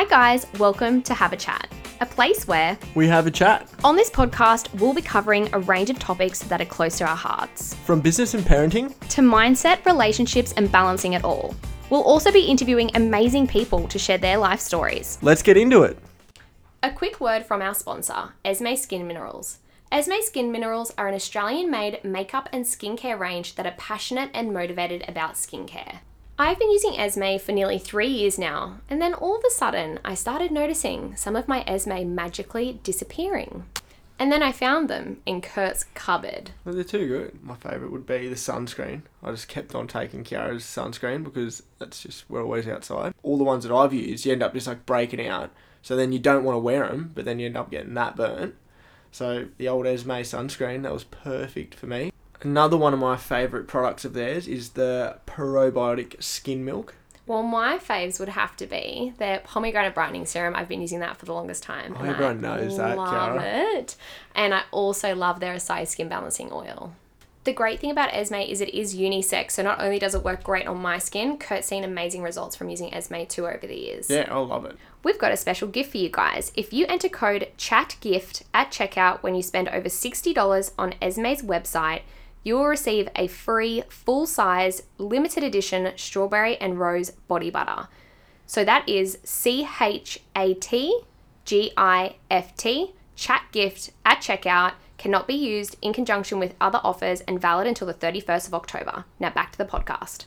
Hi, guys, welcome to Have a Chat, a place where, We have a chat. on this podcast, we'll be covering a range of topics that are close to our hearts From business and parenting, to mindset, relationships, and balancing it all. We'll also be interviewing amazing people to share their life stories. let's get into it. A quick word from our sponsor, Esme Skin Minerals. Esme Skin Minerals are an Australian made makeup and skincare range that are passionate and motivated about skincare. I've been using Esme for nearly three years now, and then all of a sudden I started noticing some of my Esme magically disappearing. And then I found them in Kurt's cupboard. Well, they're too good. My favourite would be the sunscreen. I just kept on taking Kiara's sunscreen because that's just we're always outside. All the ones that I've used, you end up just like breaking out. So then you don't want to wear them, but then you end up getting that burnt. So the old Esme sunscreen that was perfect for me. Another one of my favourite products of theirs is the probiotic skin milk. Well, my faves would have to be their pomegranate brightening serum. I've been using that for the longest time. Oh, everyone I knows that, love Kiara. it. And I also love their Acai Skin Balancing Oil. The great thing about Esme is it is unisex, so not only does it work great on my skin, Kurt's seen amazing results from using Esme too over the years. Yeah, I love it. We've got a special gift for you guys. If you enter code CHATGIFT at checkout when you spend over $60 on Esme's website, you will receive a free full size limited edition strawberry and rose body butter. So that is C H A T G I F T, chat gift at checkout, cannot be used in conjunction with other offers and valid until the 31st of October. Now back to the podcast.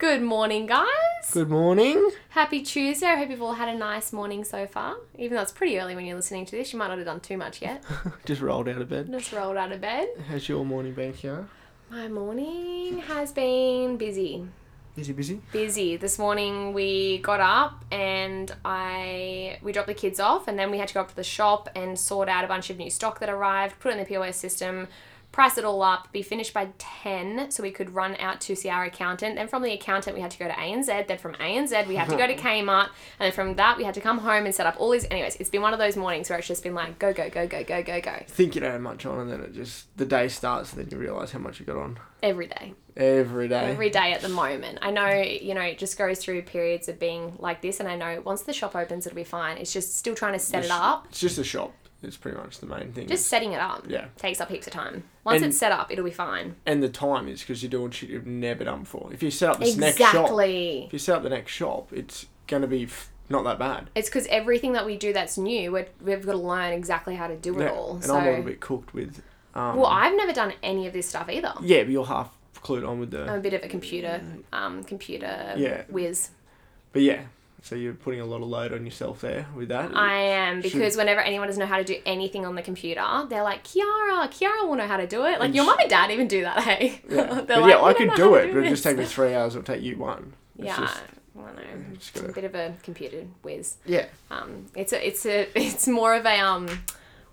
Good morning, guys. Good morning. Happy Tuesday. I hope you've all had a nice morning so far. Even though it's pretty early when you're listening to this, you might not have done too much yet. Just rolled out of bed. Just rolled out of bed. How's your morning been, Kiara? My morning has been busy. Busy, busy? Busy. This morning we got up and I we dropped the kids off and then we had to go up to the shop and sort out a bunch of new stock that arrived, put it in the POS system, price it all up, be finished by 10 so we could run out to see our accountant. Then from the accountant we had to go to ANZ, then from ANZ we had to go to Kmart, and then from that we had to come home and set up all these anyways, it's been one of those mornings where it's just been like go go go go go go go think you don't have much on, and then it just the day starts, and then you realise how much you got on every day. every day. every day at the moment. I know, you know, it just goes through periods of being like this, and I know once the shop opens, it'll be fine. It's just still trying to set it up. It's just a shop. It's pretty much the main thing. Just setting it up yeah, takes up heaps of time. Once And- it's set up, it'll be fine. and the time is because you're doing shit you've never done before. If you set up this next shop, Exactly. if you set up the next shop, it's gonna be f- not that bad. It's because everything that we do that's new, we're, we've got to learn exactly how to do it Yeah, all. and so, I'm a little bit cooked with. Um, well, I've never done any of this stuff either. yeah, but you're half clued on with the. I'm a bit of a computer, um, computer Yeah. whiz. but yeah, so you're putting a lot of load on yourself there with that. I am Should- because whenever anyone doesn't know how to do anything on the computer, they're like, Kiara, Kiara will know how to do it. Like And your mum and dad even do that, hey? yeah, They're but like, yeah, I could do it, but it would just take me three hours. It'll take you one. It's Yeah, just- I know. I'm a bit of a computer whiz. yeah. Um, it's a, it's a, it's more of a um,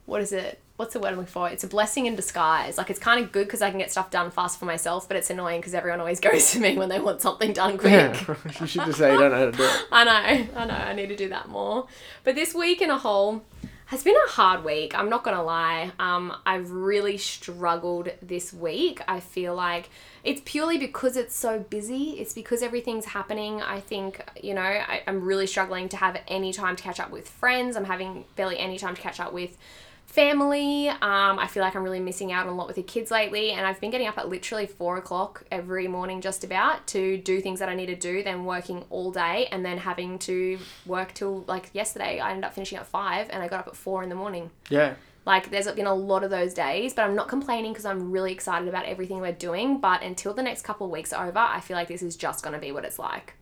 what is it? What's the word I'm looking for? It's a blessing in disguise. Like it's kind of good because I can get stuff done fast for myself, but it's annoying because everyone always goes to me when they want something done quick. Yeah, you should just say you don't know how to do it. I know, I know, I need to do that more. But this week in a whole has been a hard week. I'm not gonna lie. Um, I've really struggled this week. I feel like it's purely because it's so busy. It's because everything's happening. I think you know I, I'm really struggling to have any time to catch up with friends. I'm having barely any time to catch up with family. Um, I feel like I'm really missing out on a lot with the kids lately, and I've been getting up at literally four o'clock every morning, just about, to do things that I need to do. Then working all day, and then having to work till like yesterday. I ended up finishing at five, and I got up at four in the morning. Yeah, Like, there's been a lot of those days, but I'm not complaining because I'm really excited about everything we're doing. But until the next couple of weeks are over, I feel like this is just going to be what it's like.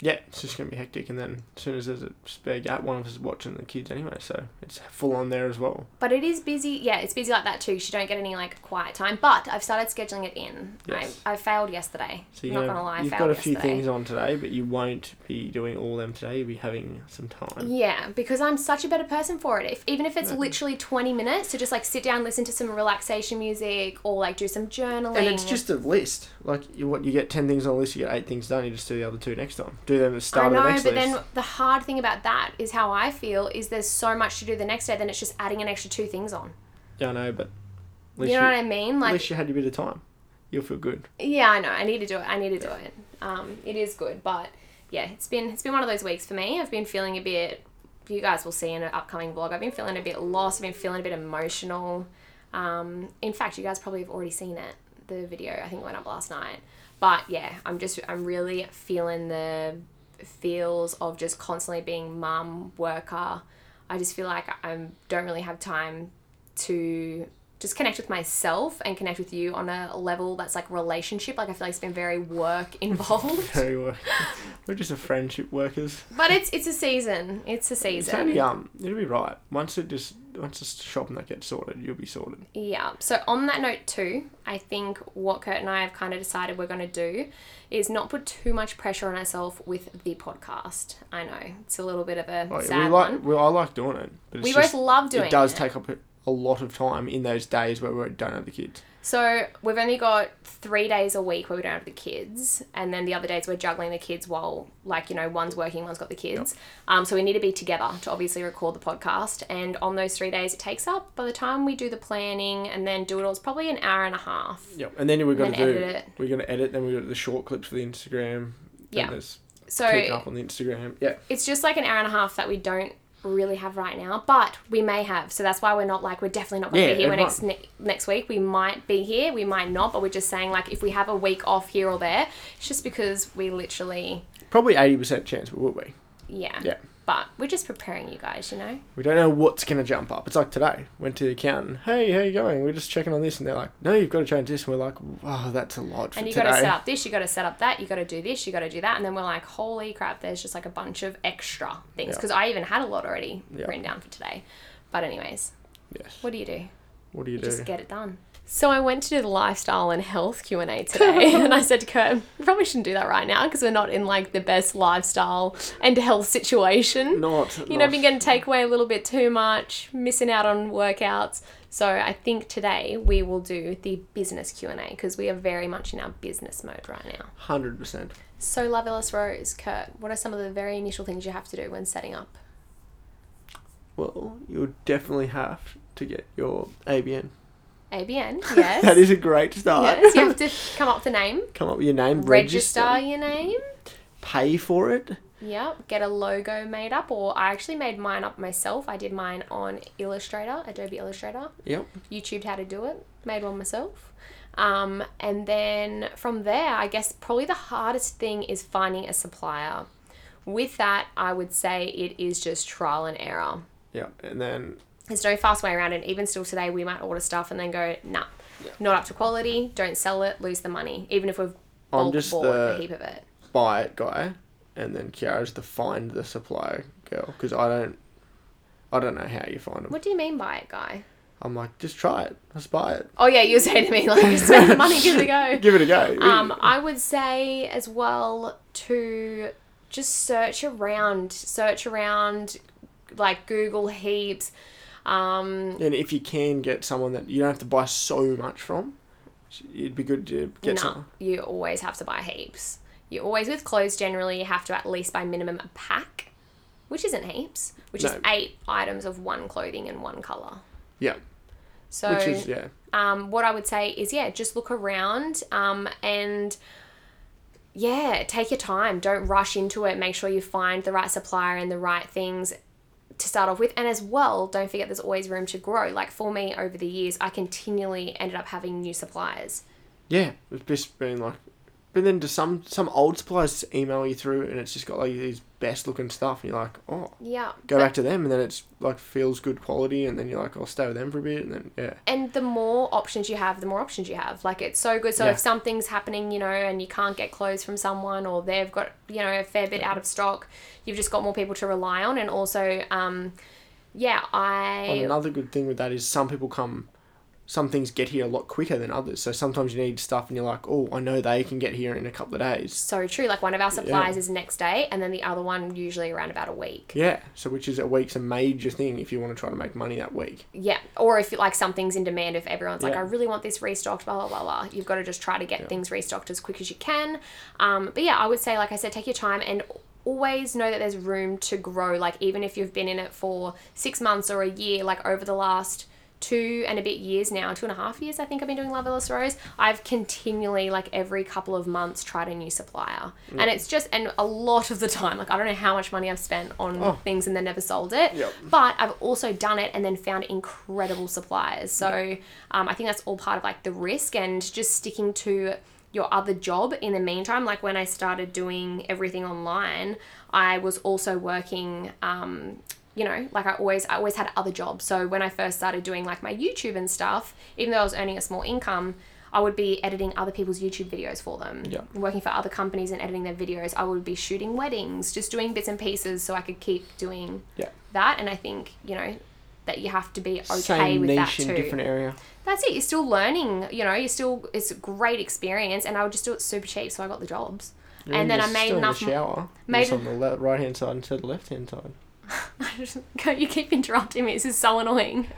Yeah, it's just gonna be hectic, and then as soon as there's a spare gap, one of us is watching the kids anyway, so it's full on there as well. But it is busy. Yeah, it's busy like that too. 'cause You don't get any like quiet time. But I've started scheduling it in. Yes. I, I failed yesterday. So I'm not gonna, lie, I you've failed got a few yesterday. things on today, but you won't be doing all them today. You'll be having some time. Yeah, because I'm such a better person for it. If even if it's literally 20 minutes to just like sit down, listen to some relaxation music, or like do some journaling. And it's just a list. Like you, what you get ten things on a list, you get eight things done. You just do the other two next time. Do them at the start I know, the but list. then the hard thing about that is how I feel is there's so much to do the next day, then it's just adding an extra two things on. Yeah, I know, but at You know what I mean? at Like, least you had a bit of time. You'll feel good. yeah, I know. I need to do it. I need to do it. Um, it is good, but yeah, it's been it's been one of those weeks for me. I've been feeling a bit you guys will see in an upcoming vlog. I've been feeling a bit lost. I've been feeling a bit emotional. Um, in fact, you guys probably have already seen it. The video I think went up last night. But yeah, I'm just I'm really feeling the feels of just constantly being mum, worker. I just feel like I don't really have time to just connect with myself and connect with you on a level that's like relationship. Like I feel like it's been very work involved. Very well. We're just a friendship workers. but it's it's a season. It's a season. It's only um, it'll be right once it just once the shopping that gets sorted, you'll be sorted. Yeah. So on that note too, I think what Kurt and I have kind of decided we're going to do is not put too much pressure on ourselves with the podcast. I know it's a little bit of a oh, Like, sad we like, one. well, I like doing it, but We just, both love doing it. does it. Does take up a lot of time in those days where we don't have the kids. So we've only got three days a week where we don't have the kids, and then the other days we're juggling the kids while, like you know, one's working, one's got the kids. Um, so we need to be together to obviously record the podcast. And on those three days, it takes up by the time we do the planning and then do it all, it's probably an hour and a half. Yep. And then we're going to do it. we're going to edit. Then we got the short clips for the Instagram. Yeah. So up on the Instagram. Yeah. it's just like an hour and a half that we don't really have right now, but we may have. So that's why we're not like we're definitely not going to Yeah, be here next ne- next week. We might be here, we might not, but we're just saying like if we have a week off here or there, it's just because we literally Probably eighty percent chance we will be. yeah. Yeah. But we're just preparing you guys, you know. We don't know what's going to jump up. It's like today. Went to the accountant. Hey, how you going? We're just checking on this, and they're like, "No, you've got to change this." And we're like, "Oh, that's a lot for And you today." got to set up this, you got to set up that, you got to do this, you got to do that, and then we're like, holy crap! There's just like a bunch of extra things Yeah. because I even had a lot already Yeah. written down for today. But anyways, yes. what do you do? What do you You do? just get it done. So I went to do the lifestyle and health Q and A today, and I said to Kurt, "We probably shouldn't do that right now because we're not in like the best lifestyle and health situation. Not. you know, not- been getting takeaway a little bit too much, missing out on workouts. So I think today we will do the business Q and A because we are very much in our business mode right now. Hundred percent. So Love Ellis Rose, Kurt, what are some of the very initial things you have to do when setting up? Well, you'll definitely have to get your ABN. ABN, yes. that is a great start. yes, you have to come up with a name, Come up with your name, register register, your name. pay for it. Yep, get a logo made up, or I actually made mine up myself. I did mine on Illustrator, Adobe Illustrator. Yep. YouTubed how to do it, made one myself. Um, and then from there, I guess probably the hardest thing is finding a supplier. With that, I would say it is just trial and error. Yep. And then There's no fast way around it. Even still today, we might order stuff and then go, nah, Yeah. not up to quality, don't sell it, lose the money, even if we've I'm just bought the- a heap of it. buy it guy, and then Kiara's the find the supplier girl because I don't. I don't know how you find them. What do you mean by it, guy? I'm like, just try it. Just buy it. Oh yeah, you're saying to me like, spend the money, give it a go. Give it a go. Um, I would say as well to just search around, search around, like Google heaps. Um, and if you can get someone that you don't have to buy so much from, it'd be good to get no, some. you always have to buy heaps. You always with clothes generally you have to at least buy minimum a pack, which isn't heaps, which is eight items of one clothing in one color. Yeah. So Which is yeah. um, what I would say is, yeah, just look around um, and yeah, take your time. Don't rush into it. Make sure you find the right supplier and the right things to start off with. And as well, don't forget there's always room to grow. Like for me, over the years, I continually ended up having new suppliers. Yeah, it's just been like, but then to some some old suppliers email you through, and it's just got like these best looking stuff, and you're like, oh, Yeah. go back to them, and then it's like feels good quality, and then you're like, I'll stay with them for a bit, and then yeah, and the more options you have, the more options you have. Like it's so good. So Yeah. if something's happening, you know, and you can't get clothes from someone, or they've got you know a fair bit out of stock, you've just got more people to rely on. And also, um, yeah, I another good thing with that is some people come, some things get here a lot quicker than others. So sometimes you need stuff, and you're like, oh, I know they can get here in a couple of days. so true. Like one of our supplies is next day, and then the other one usually around about a week. Yeah, so which is a week's a major thing if you want to try to make money that week. Yeah, or if like something's in demand, if everyone's like, I really want this restocked, blah blah blah blah, you've got to just try to get things restocked as quick as you can. Um, but yeah, I would say, like I said, take your time and always know that there's room to grow. Like even if you've been in it for six months or a year, like over the last two and a bit years now, two and a half years, I think I've been doing Love Ellis Rose. I've continually, like every couple of months, tried a new supplier, and it's just and a lot of the time, like I don't know how much money I've spent on Oh. things and then never sold it. Yep. But I've also done it and then found incredible suppliers. So um, I think that's all part of like the risk and just sticking to your other job in the meantime. Like when I started doing everything online, I was also working. Um, you know, like I always, I always had other jobs. So when I first started doing like my YouTube and stuff, even though I was earning a small income, I would be editing other people's YouTube videos for them. Yeah. Working for other companies and editing their videos. I would be shooting weddings, just doing bits and pieces so I could keep doing Yeah. that. And I think, you know, that you have to be okay Same with that niche in too. different area. That's it. You're still learning, you know, you're still, it's a great experience. And I would just do it super cheap. So I got the jobs. Yeah, and then I made enough. In the shower. made- It's on the le- right hand side instead of the left hand side. you keep interrupting me. This is so annoying.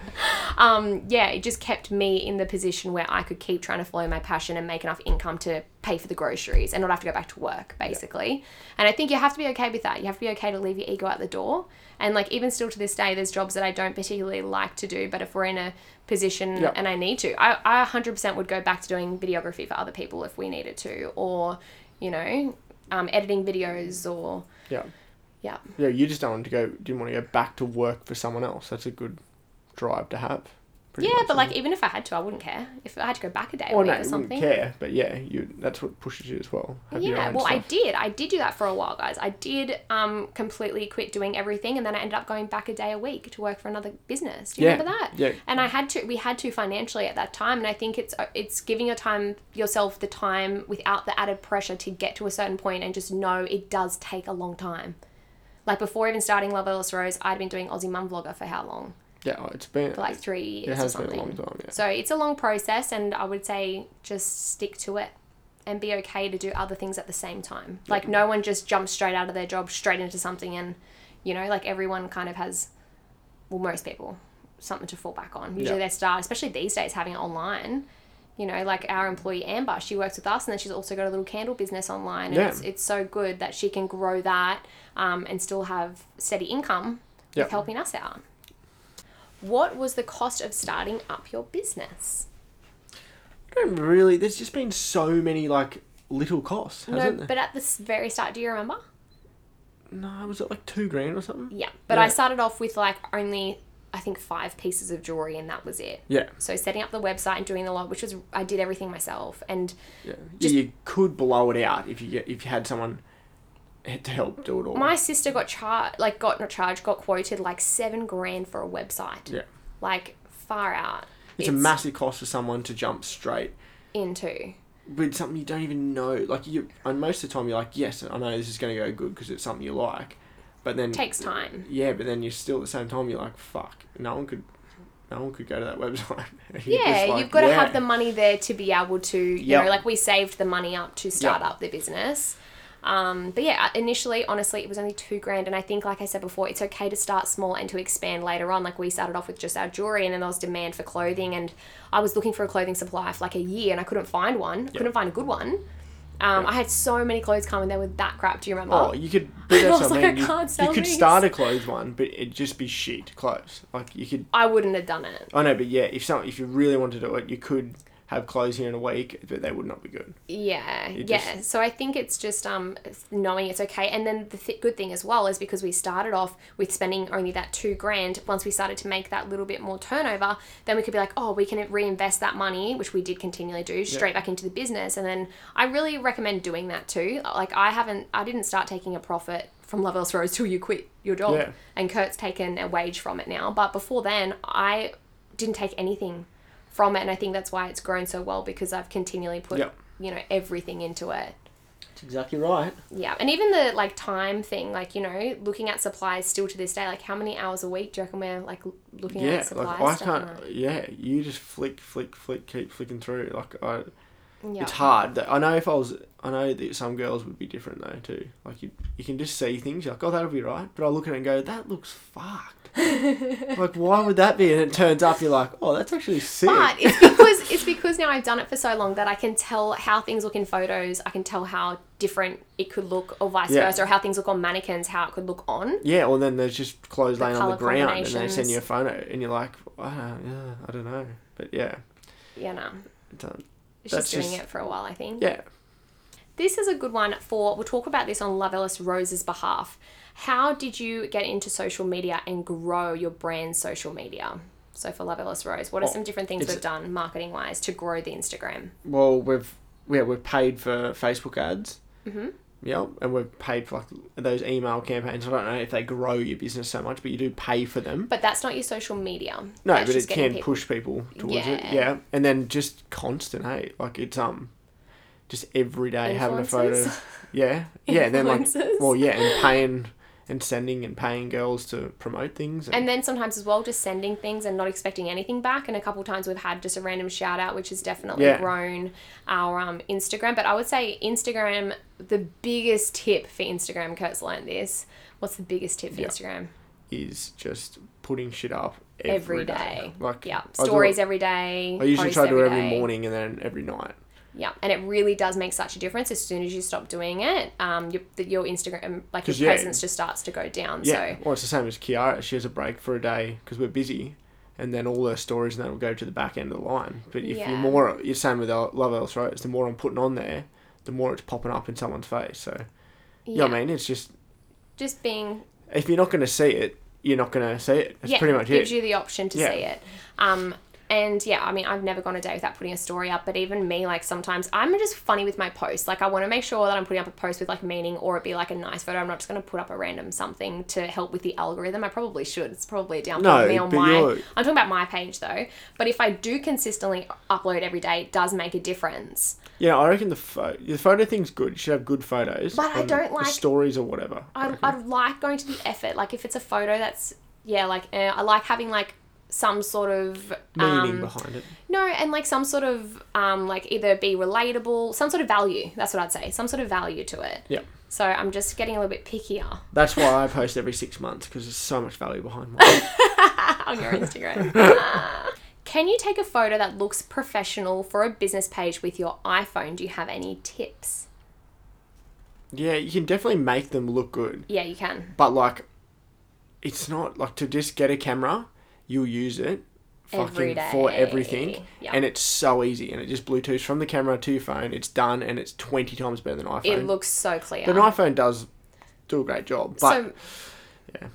Um, yeah, it just kept me in the position where I could keep trying to follow my passion and make enough income to pay for the groceries and not have to go back to work, basically. And I think you have to be okay with that. You have to be okay to leave your ego at the door. And like even still to this day, there's jobs that I don't particularly like to do, but if we're in a position Yeah. and I need to, I, I 100% would go back to doing videography for other people if we needed to, or you know, um, editing videos or Yeah. Yeah. Yeah, you just don't want to go. Didn't want to go back to work for someone else. That's a good drive to have. Yeah, much, but like even if I had to, I wouldn't care. If I had to go back a day a Oh no, or you wouldn't care. But yeah, you. That's what pushes you as well. Yeah, well, I did. I did do that for a while, guys. I did um, completely quit doing everything, and then I ended up going back a day a week to work for another business. Do you Yeah, remember that? yeah. And I had to. We had to financially at that time, and I think it's it's giving your time yourself the time without the added pressure to get to a certain point, and just know it does take a long time. Like before even starting Love Ellis Rose, I'd been doing Aussie Mum Vlogger for how long? Yeah, oh, it's been. For like three years it or has been a long time. Yeah. So it's a long process, and I would say just stick to it and be okay to do other things at the same time. Like, no one just jumps straight out of their job straight into something, and you know, like everyone kind of has, well, most people, something to fall back on. Usually Yeah. they start, especially these days, having it online. You know, like our employee Amber, she works with us, and then she's also got a little candle business online, and Yeah. it's, it's so good that she can grow that um, and still have steady income Yeah. with helping us out. What was the cost of starting up your business? I don't really. There's just been so many like little costs, No, but at the very start, do you remember? No, was it like two grand or something? Yeah, but Yeah. I started off with like only I think five pieces of jewelry, and that was it. Yeah, So setting up the website and doing the lot, which was I did everything myself, and yeah. Just- you could blow it out if you get if you had someone to help do it all. my sister got charged, like got not charged, got quoted like seven grand for a website. Yeah. like far out. it's, a massive cost for someone to jump straight into. with something you don't even know. Like you, and most of the time you're like, yes, I know this is going to go good because it's something you like, but then Takes time. Yeah, but then you're still at the same time you're like, fuck, no one could, no one could go to that website. Yeah, like, you've got to yeah. have the money there to be able to, you Yep. know, like we saved the money up to start Yep. up the business. Um, but yeah, initially, honestly, it was only two grand. And I think, like I said before, it's okay to start small and to expand later on. Like we started off with just our jewelry and then there was demand for clothing. And I was looking for a clothing supplier for like a year and I couldn't find one, couldn't find a good one. Um, Yep. I had so many clothes come and they were that crap. Do you remember? Oh, you could. But I was what I like, mean. I You, can't you sell could these. start a clothes one, but it'd just be shit clothes. Like you could. I wouldn't have done it. I know, but yeah, if some, if you really wanted to do it, you could have clothes here in a week, but they would not be good. Yeah, yeah. just- So I think it's just um knowing it's okay, and then the th- good thing as well is because we started off with spending only that two grand. Once we started to make that little bit more turnover, then we could be like, oh, we can reinvest that money, which we did continually do, straight back into the business. And then I really recommend doing that too. Like I haven't, I didn't start taking a profit from Love Ellis Rose till you quit your job, Yeah. and Kurt's taken a wage from it now. But before then, I didn't take anything from it, and I think that's why it's grown so well because I've continually put Yep. you know everything into it That's exactly right. yeah and even the like time thing like you know looking at supplies still to this day like how many hours a week do you reckon we're like looking Yeah, at supplies like I can't. Yeah, you just flick, flick, flick, keep flicking through. Like I, Yeah. it's hard. I know if I was, I know that some girls would be different though too. Like you, you can just see things. You're like, oh, that'll be right. But I look at it and go, that looks fucked. like, why would that be? And it turns up, you're like, oh, that's actually sick. But it's because it's because now I've done it for so long that I can tell how things look in photos. I can tell how different it could look, or vice Yeah. versa, or how things look on mannequins, how it could look on. Yeah, or then there's just clothes The laying on the ground, and they send you a photo, and you're like, I don't, yeah, I don't know, but yeah, know, it's, um, it's That's just doing just- it for a while. I think. yeah. This is a good one for. We'll talk about this on Love Ellis Rose's behalf. How did you get into social media and grow your brand's social media? So for Love Ellis Rose, what are Oh, some different things we've done marketing wise to grow the Instagram? Well, we've yeah we've paid for Facebook ads. Mm-hmm. Yep, and we've paid for like those email campaigns. I don't know if they grow your business so much, but you do pay for them. But that's not your social media. No, That's but it can people- push people towards it. Yeah. Yeah, and then just constant, hey, like it's um, just every day having a photo. Yeah, yeah, and then like well, yeah, and paying and sending and paying girls to promote things. And then sometimes as well, just sending things and not expecting anything back. And a couple times we've had just a random shout out, which has definitely Yeah. grown our um, Instagram. But I would say Instagram, the biggest tip for Instagram, Kurt's learned this. What's the biggest tip for Yeah. Instagram? is just putting shit up Every day. Like Yeah, stories every day. I usually try to do it every day. morning and then every night. Yeah, and it really does make such a difference as soon as you stop doing it. Um, your, your Instagram, like your yeah. presence, just starts to go down. Yeah. So Well, it's the same as Kiara. She has a break for a day because we're busy, and then all her stories and that will go to the back end of the line. But if Yeah. you're more, you're same with Love Ellis Rose. The more I'm putting on there, the more it's popping up in someone's face. So you know what I mean? It's just just being if you're not going to see it, you're not going to see it. That's yeah, pretty much gives it. Gives you the option to see it. Um, and yeah, I mean, I've never gone a day without putting a story up, but even me, like sometimes I'm just funny with my posts. Like I want to make sure that I'm putting up a post with like meaning or it be like a nice photo. I'm not just going to put up a random something to help with the algorithm. I probably should. It's probably a downfall No, me on my. you're- I'm talking about my page though. But if I do consistently upload every day, it does make a difference. Yeah, I reckon the pho- the photo thing's good. You should have good photos. But I don't like- stories or whatever. I I. I'd like going to the effort. Like if it's a photo that's yeah, like uh, I like having like some sort of Meaning um, behind it. No, and like some sort of um, like either be relatable, some sort of value. That's what I'd say. Some sort of value to it. Yeah. So I'm just getting a little bit pickier That's why I post every six months because there's so much value behind mine. on your Instagram. Can you take a photo that looks professional for a business page with your iPhone? Do you have any tips? yeah, you can definitely make them look good. Yeah, you can. But like, it's not like to just get a camera, you'll use it Every fucking for day. everything, Yep. and it's so easy, and it just Bluetooth from the camera to your phone. It's done, and it's twenty times better than iPhone. It looks so clear. but an iPhone does do a great job. But so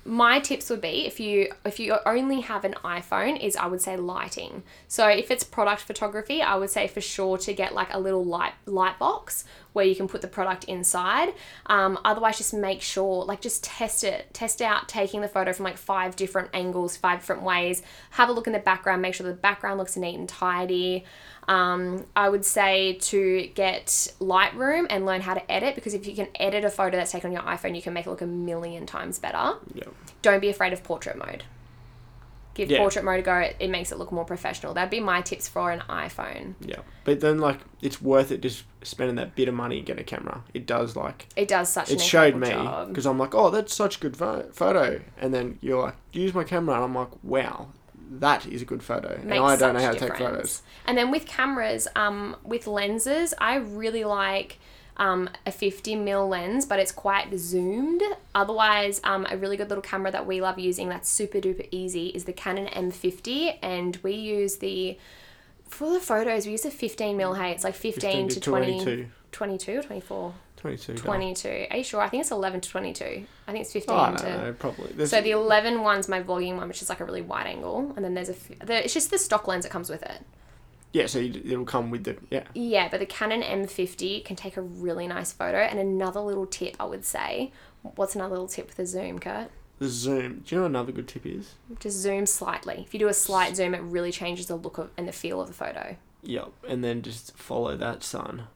my tips would be if you if you only have an iphone is i would say lighting. So if it's product photography i would say for sure to get like a little light light box where you can put the product inside. Um, otherwise just make sure like just test it test out taking the photo from like five different angles five different ways. Have a look in the background make sure the background looks neat and tidy um, I would say to get Lightroom and learn how to edit because if you can edit a photo that's taken on your iPhone, you can make it look a million times better. yeah, Don't be afraid of portrait mode. Give Yeah. portrait mode a go, it, it makes it look more professional. That'd be my tips for an iPhone. yeah. But then like, it's worth it just spending that bit of money and get a camera. It does like It does such it showed me because I'm like, oh, that's such a good pho- photo, and then you're like, use my camera, and I'm like, wow, that is a good photo, and I don't know how to take photos. And then with cameras, um, with lenses, I really like um, a 50 mil lens, but it's quite zoomed. Otherwise, um, a really good little camera that we love using that's super duper easy is the Canon M50, and we use the for the photos we use a 15 mil. Hey, it's like 15, 15 to 20, 22. 22 or 24. 22. no. 22. Are you sure? I think it's 11 to 22. I think it's 15 Oh, to. know, probably. There's, So the 11 one's my vlogging one, which is like a really wide angle, and then there's a. f- The, it's just the stock lens that comes with it. yeah, so you, it'll come with the yeah. Yeah, but the Canon M50 can take a really nice photo. And another little tip I would say, what's another little tip with the zoom, Kurt? The zoom. Do you know what another good tip is? Just zoom slightly. If you do a slight zoom, it really changes the look of and the feel of the photo. Yep, and then just follow that sun.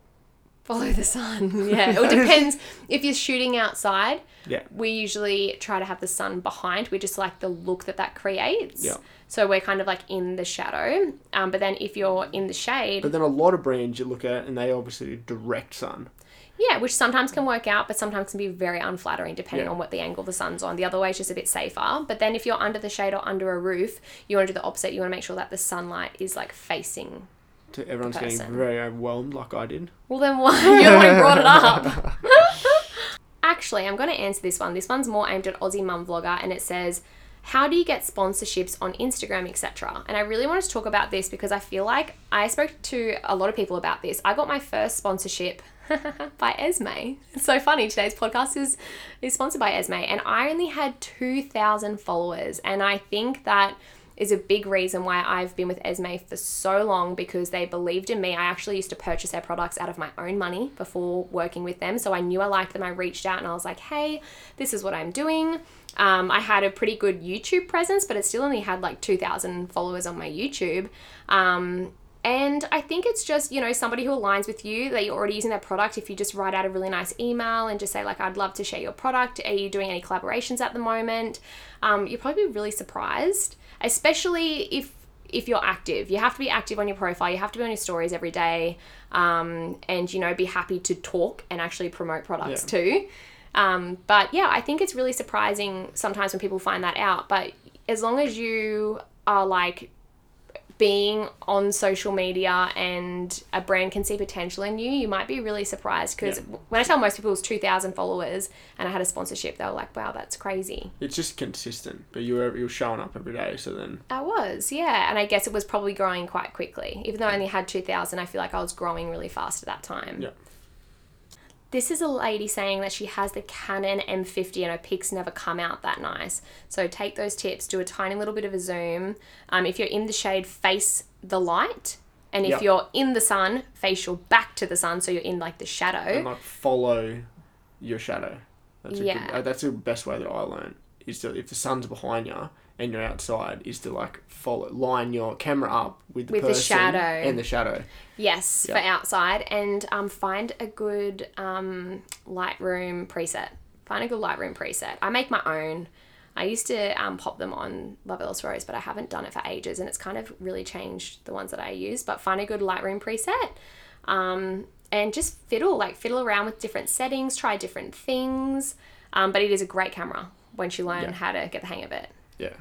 Follow the sun. Yeah, it depends. if you're shooting outside, Yeah. we usually try to have the sun behind. We just like the look that that creates. Yeah. So we're kind of like in the shadow. Um, but then if you're in the shade, But then a lot of brands you look at, and they obviously direct sun. yeah, which sometimes can work out, but sometimes can be very unflattering depending Yeah. on what the angle the sun's on. The other way is just a bit safer. But then if you're under the shade or under a roof, you want to do the opposite. You want to make sure that the sunlight is like facing. So everyone's getting Person. very overwhelmed, like I did. Well, then why? You're the one who brought it up. Actually, I'm going to answer this one. This one's more aimed at Aussie mum vlogger, and it says, "How do you get sponsorships on Instagram, etc." And I really wanted to talk about this because I feel like I spoke to a lot of people about this. I got my first sponsorship by Esme. It's so funny. Today's podcast is is sponsored by Esme, and I only had two thousand followers, and I think that is a big reason why I've been with Esme for so long because they believed in me. I actually used to purchase their products out of my own money before working with them. So I knew I liked them. I reached out and I was like, hey, this is what I'm doing. Um, I had a pretty good YouTube presence, but it still only had like 2,000 followers on my YouTube. Um, and I think it's just, you know, somebody who aligns with you that you're already using their product. If you just write out a really nice email and just say, like, I'd love to share your product. Are you doing any collaborations at the moment? Um, you'll probably be really surprised, especially if if you're active. You have to be active on your profile. You have to be on your stories every day. Um, and, you know, be happy to talk and actually promote products Yeah. too. Um, but yeah, I think it's really surprising sometimes when people find that out. But as long as you are like being on social media and a brand can see potential in you, you might be really surprised. Because Yeah. when I tell most people it was 2,000 followers and I had a sponsorship, they were like, wow, that's crazy. It's just consistent, but you were you're showing up every day, so then I was, yeah. And I guess it was probably growing quite quickly. Even though I only had 2,000, I feel like I was growing really fast at that time. Yeah. This is a lady saying that she has the Canon M50 and her pics never come out that nice. So take those tips, do a tiny little bit of a zoom. Um, if you're in the shade, face the light. And if Yep. you're in the sun, face your back to the sun so you're in like the shadow. and like follow your shadow. That's a Yeah. good, uh, that's the best way that I learned is to if the sun's behind you and you're outside is to like follow line your camera up with the With the person shadow. and the shadow. Yes, Yeah. for outside, and um, find a good um, Lightroom preset. Find a good Lightroom preset. I make my own. I used to um, pop them on Love Ellis Rose, but I haven't done it for ages, and it's kind of really changed the ones that I use. But find a good Lightroom preset, um, and just fiddle like fiddle around with different settings, try different things. Um, but it is a great camera once you learn Yeah. how to get the hang of it Yeah.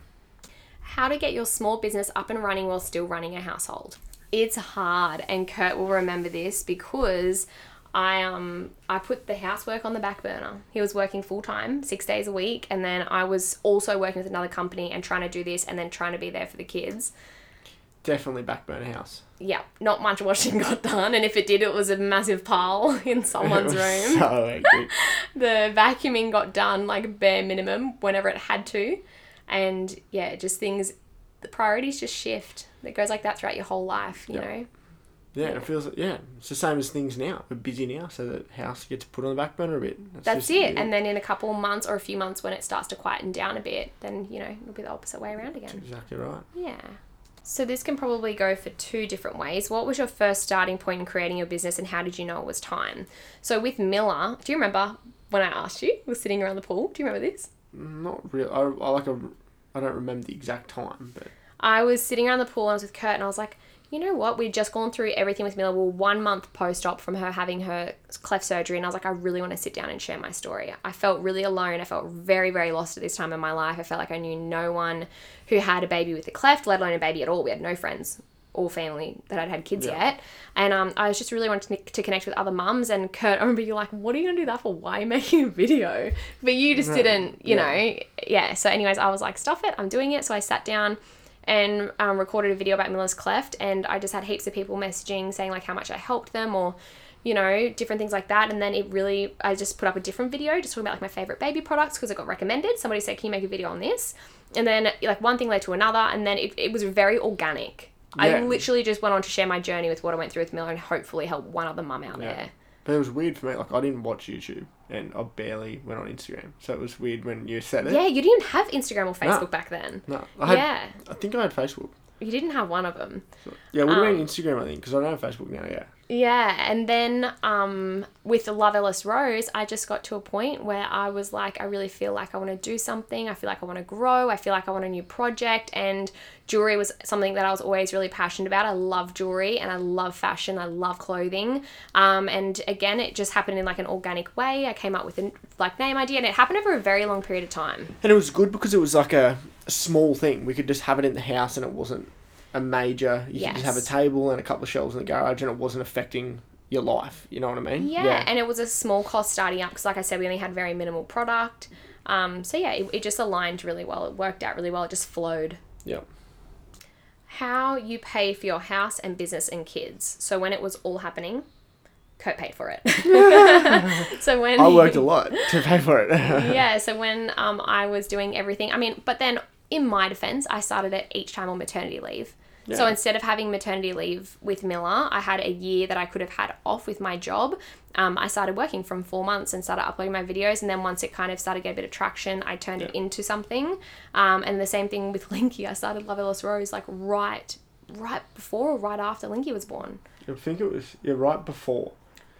How to get your small business up and running while still running a household. It's hard, and Kurt will remember this because I um I put the housework on the back burner. He was working full time, six days a week, and then I was also working with another company and trying to do this, and then trying to be there for the kids. Definitely back burner house. Yeah, not much washing got done, and if it did, it was a massive pile in someone's room. So the vacuuming got done like bare minimum whenever it had to and yeah just things the priorities just shift. It goes like that throughout your whole life you Yeah. know? Yeah, it feels like, yeah, it's the same as things now. We're busy now, so the house gets put on the back burner a bit. that's just- it. and then in a couple months or a few months when it starts to quieten down a bit then you know it'll be the opposite way around again. Exactly right. yeah. So this can probably go for two different ways. What was your first starting point in creating your business and how did you know it was time? So with miller do you remember when i asked you? We're sitting around the pool. Do you remember this Not real. I, I like a. I don't remember the exact time, but I was sitting around the pool and I was with Kurt and I was like, you know what? We'd just gone through everything with. We were one month post op from her having her cleft surgery. And I was like, I really want to sit down and share my story. I felt really alone. I felt very, very lost at this time in my life. I felt like I knew no one who had a baby with a cleft, let alone a baby at all. We had no friends or family that I'd had kids Yeah. yet. And um, I was just really wanting to, to connect with other mums. And Kurt, I remember you're like, what are you going to do that for? Why are you making a video? But you just No, didn't, you yeah. know. Yeah. So, anyways, I was like, stuff it. I'm doing it. So I sat down and um, recorded a video about Miller's cleft, and I just had heaps of people messaging saying like how much I helped them or you know different things like that. And then it really, I just put up a different video just talking about like my favorite baby products because it got recommended. Somebody said, "Can you make a video on this?" And then like one thing led to another, and then it, it was very organic. I literally just went on to share my journey with what I went through with Miller and hopefully help one other mum out Yeah. there. but it was weird for me. Like I didn't watch YouTube, and I barely went on Instagram, so it was weird when you said it. Yeah, you didn't have Instagram or Facebook back then. No, I had. yeah, I think I had Facebook. you didn't have one of them. Yeah, it would have Um, Instagram, I think, because I don't have Facebook now. Yeah. Yeah, and then um, with the Love Ellis Rose, I just got to a point where I was like, I really feel like I want to do something. I feel like I want to grow. I feel like I want a new project. And jewelry was something that I was always really passionate about. I love jewelry and I love fashion. I love clothing. Um, and again, it just happened in like an organic way. I came up with a like name idea, and it happened over a very long period of time. And it was good because it was like a small thing. We could just have it in the house and it wasn't a major. You could just have a table and a couple of shelves in the garage and it wasn't affecting your life. You know what I mean? Yeah, and it was a small cost starting up because, like I said, we only had very minimal product. Um, so yeah, it, it just aligned really well. It worked out really well. It just flowed. yeah. How you pay for your house and business and kids. So when it was all happening, Kurt paid for it. so when I worked a lot to pay for it. yeah, so when um, I was doing everything, I mean, but then in my defense, I started it each time on maternity leave. So instead of having maternity leave with Miller, I had a year that I could have had off with my job. Um, I started working from four months and started uploading my videos. And then once it kind of started to get a bit of traction, I turned it into something. Um, and the same thing with Linky. I started Love Ellis Rose like right, right before or right after Linky was born. I think it was yeah right before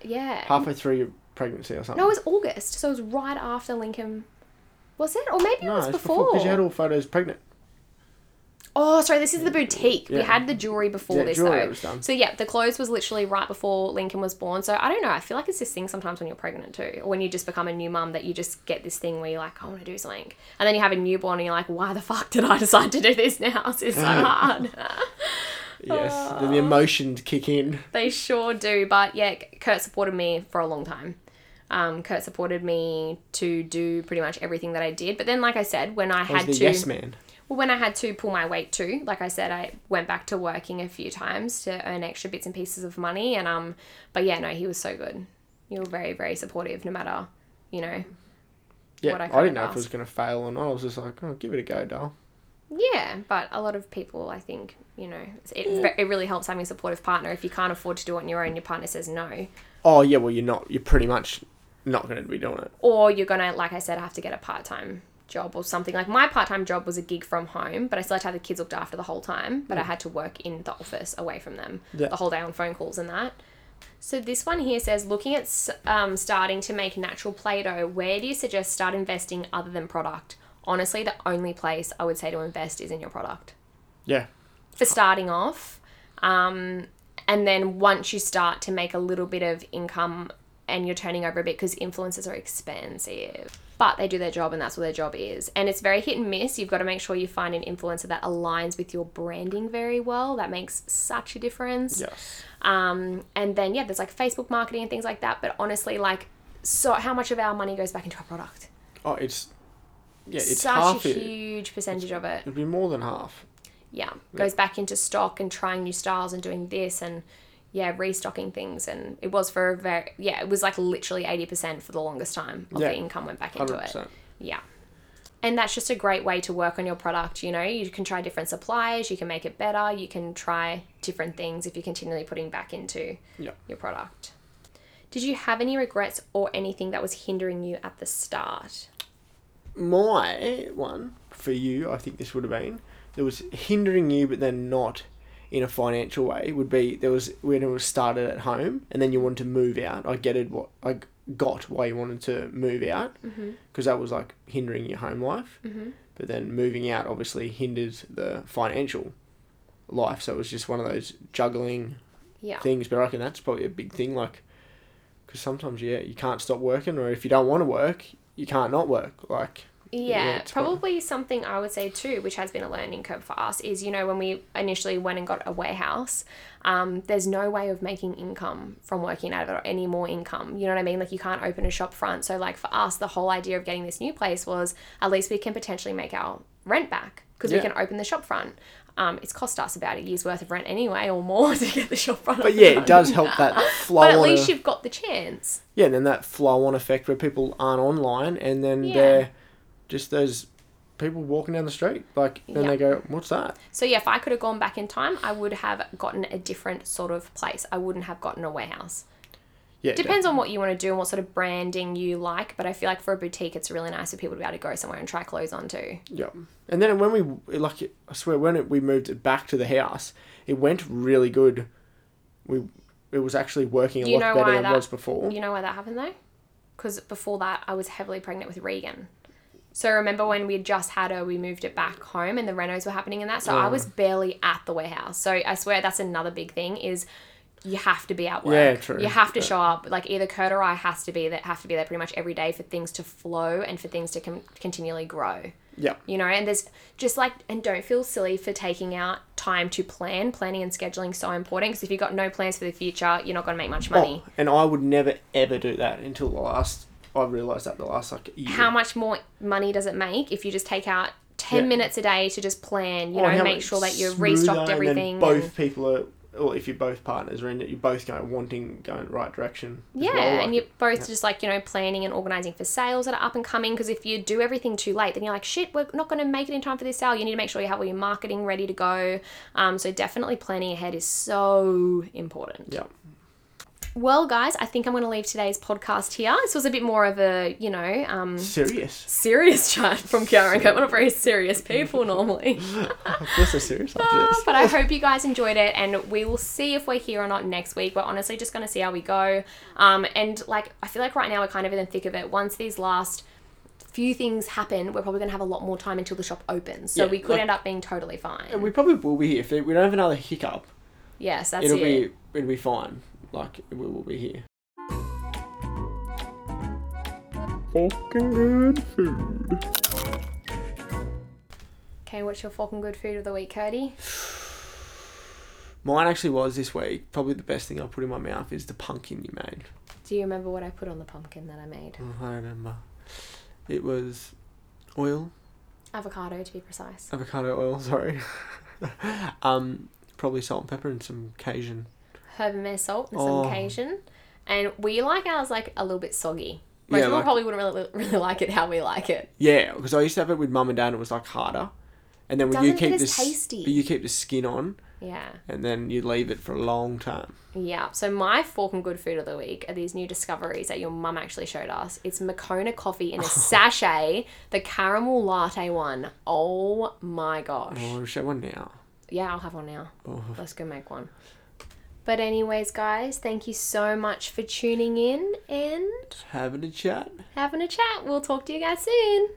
Yeah. halfway through your pregnancy or something. No, it was August. So it was right after Lincoln. Was it? Or maybe it was before. because you had all photos pregnant. Oh, sorry, this is the boutique. We had the jewelry before Yeah, this jewelry though. was done. So yeah, the clothes was literally right before Lincoln was born. So I don't know. I feel like it's this thing sometimes when you're pregnant too, or when you just become a new mum that you just get this thing where you're like, I want to do something, and then you have a newborn and you're like, why the fuck did I decide to do this now? It's so hard. Yes, the emotions kick in. They sure do. But yeah, Kurt supported me for a long time. Um, Kurt supported me to do pretty much everything that I did. But then, like I said, when I I had to, yes man. Well, when I had to pull my weight too, like I said, I went back to working a few times to earn extra bits and pieces of money. And um, but yeah, no, he was so good. You were very, very supportive, no matter, you know. Yeah, what I I, didn't know if it was going to fail or not. I was just like, oh, give it a go, doll. Yeah, but a lot of people, I think, you know, it, it really helps having a supportive partner. If you can't afford to do it on your own, your partner says no. Oh yeah, well you're not. You're pretty much not going to be doing it. or you're gonna like i said have to get a part-time job or something like my part-time job was a gig from home but i still had to have the kids looked after the whole time but i had to work in the office away from them Yeah. the whole day on phone calls and that so this one here says looking at um, starting to make natural play-doh where do you suggest start investing other than product honestly the only place i would say to invest is in your product Yeah, for starting off. Um, and then once you start to make a little bit of income and you're turning over a bit because influencers are expensive. But they do their job and that's what their job is. And it's very hit and miss. You've got to make sure you find an influencer that aligns with your branding very well. That makes such a difference. yes. Um, and then, yeah, there's like Facebook marketing and things like that. But honestly, like, so how much of our money goes back into our product? Oh, it's yeah, it's Such half a it. huge percentage of it. It'd be more than half. yeah goes back into stock and trying new styles and doing this and yeah restocking things and it was for a very yeah it was like literally 80% for the longest time of Yeah. the income went back into Hundred it yeah. And that's just a great way to work on your product you know? You can try different suppliers you can make it better you can try different things if you're continually putting back into Yeah. your product. Did you have any regrets or anything that was hindering you at the start? My one for you, I think this would have been that was hindering you, but then not in a financial way. Would be there was when it was started at home, and then you wanted to move out. I get it. What I got why you wanted to move out because that was like hindering your home life. mm-hmm. But then moving out obviously hindered the financial life. So it was just one of those juggling yeah things. But I reckon that's probably a big thing. Like, because sometimes yeah, you can't stop working, or if you don't want to work, you can't not work. Like, Yeah, quite- probably something I would say too, which has been a learning curve for us, is you know when we initially went and got a warehouse, um, there's no way of making income from working out of it or any more income. You know what I mean? Like you can't open a shop front. So like for us, the whole idea of getting this new place was at least we can potentially make our rent back because Yeah. we can open the shop front. Um, it's cost us about a year's worth of rent anyway, or more to get the shop front. but yeah, it does help that flow. But at least a- you've got the chance. yeah, and then that flow on effect where people aren't online, and then Yeah. they're just those people walking down the street. Like, then Yeah. they go, "What's that?" So yeah, if I could have gone back in time, I would have gotten a different sort of place. I wouldn't have gotten a warehouse. Yeah, Depends on what you want to do and what sort of branding you like, but I feel like for a boutique, it's really nice for people to be able to go somewhere and try clothes on too. Yeah, and then when we like, I swear, when it, we moved it back to the house, it went really good. We it was actually working a You lot better than that- it was before. You know why that happened though? Because before that, I was heavily pregnant with Regan. So remember when we just had her, we moved it back home, and the renos were happening in that. So I mm. was barely at the warehouse. So I swear that's another big thing is you have to be at work. Yeah, true. You have to Yeah. show up. Like either Kurt or I has to be that have to be there pretty much every day for things to flow and for things to com- continually grow Yeah. you know and there's just like and don't feel silly for taking out time to plan planning and scheduling so important because if you've got no plans for the future you're not going to make much oh, money Oh, and I would never ever do that until the last. I realised that the last like year. how much more money does it make if you just take out 10 Yeah. minutes a day to just plan you Oh, know make sure that you're smoother, restocked everything both and- people are, or if you're both partners are in it, you're both going wanting going the right direction. yeah, well, like- and you're both just like, you know, planning and organizing for sales that are up and coming. Because if you do everything too late, then you're like, shit, we're not going to make it in time for this sale. You need to make sure you have all your marketing ready to go. Um, so definitely planning ahead is so important. Yeah. Well, guys, I think I'm going to leave today's podcast here. This was a bit more of a, you know, um, Serious. serious chat from Kiara and Kurt. We're not very serious people normally. Of course, they're serious this. but I hope you guys enjoyed it, and we will see if we're here or not next week. We're honestly just going to see how we go. Um, and like, I feel like right now we're kind of in the thick of it. Once these last few things happen, we're probably going to have a lot more time until the shop opens. So Yeah, we could like- end up being totally fine. And we probably will be here. If we don't have another hiccup, yes, that's it'll it. be it'll be fine. Like we will be here. Fucking good food. Okay, what's your fucking good food of the week, Cody? Mine actually was this week. Probably the best thing I put in my mouth is the pumpkin you made. Do you remember what I put on the pumpkin that I made? Oh, I remember. It was oil, Avocado, to be precise. avocado oil. Sorry. um, probably salt and pepper and some Cajun. Herb and salt some Oh. Cajun. And we like ours like a little bit soggy. Most Yeah, people like- probably wouldn't really, really like it how we like it. Yeah, because I used to have it with mum and dad. and It was like harder, and then when you keep this, tasty. but you keep the skin on, Yeah. and then you leave it for a long time. Yeah. So my fork and good food of the week are these new discoveries that your mum actually showed us. It's Moccona coffee in a sachet, the caramel latte one. Oh my gosh. Oh, I'll show one now. Yeah, I'll have one now. Oh. Let's go make one. But anyways, guys, thank you so much for tuning in and Having a chat. having a chat. We'll talk to you guys soon.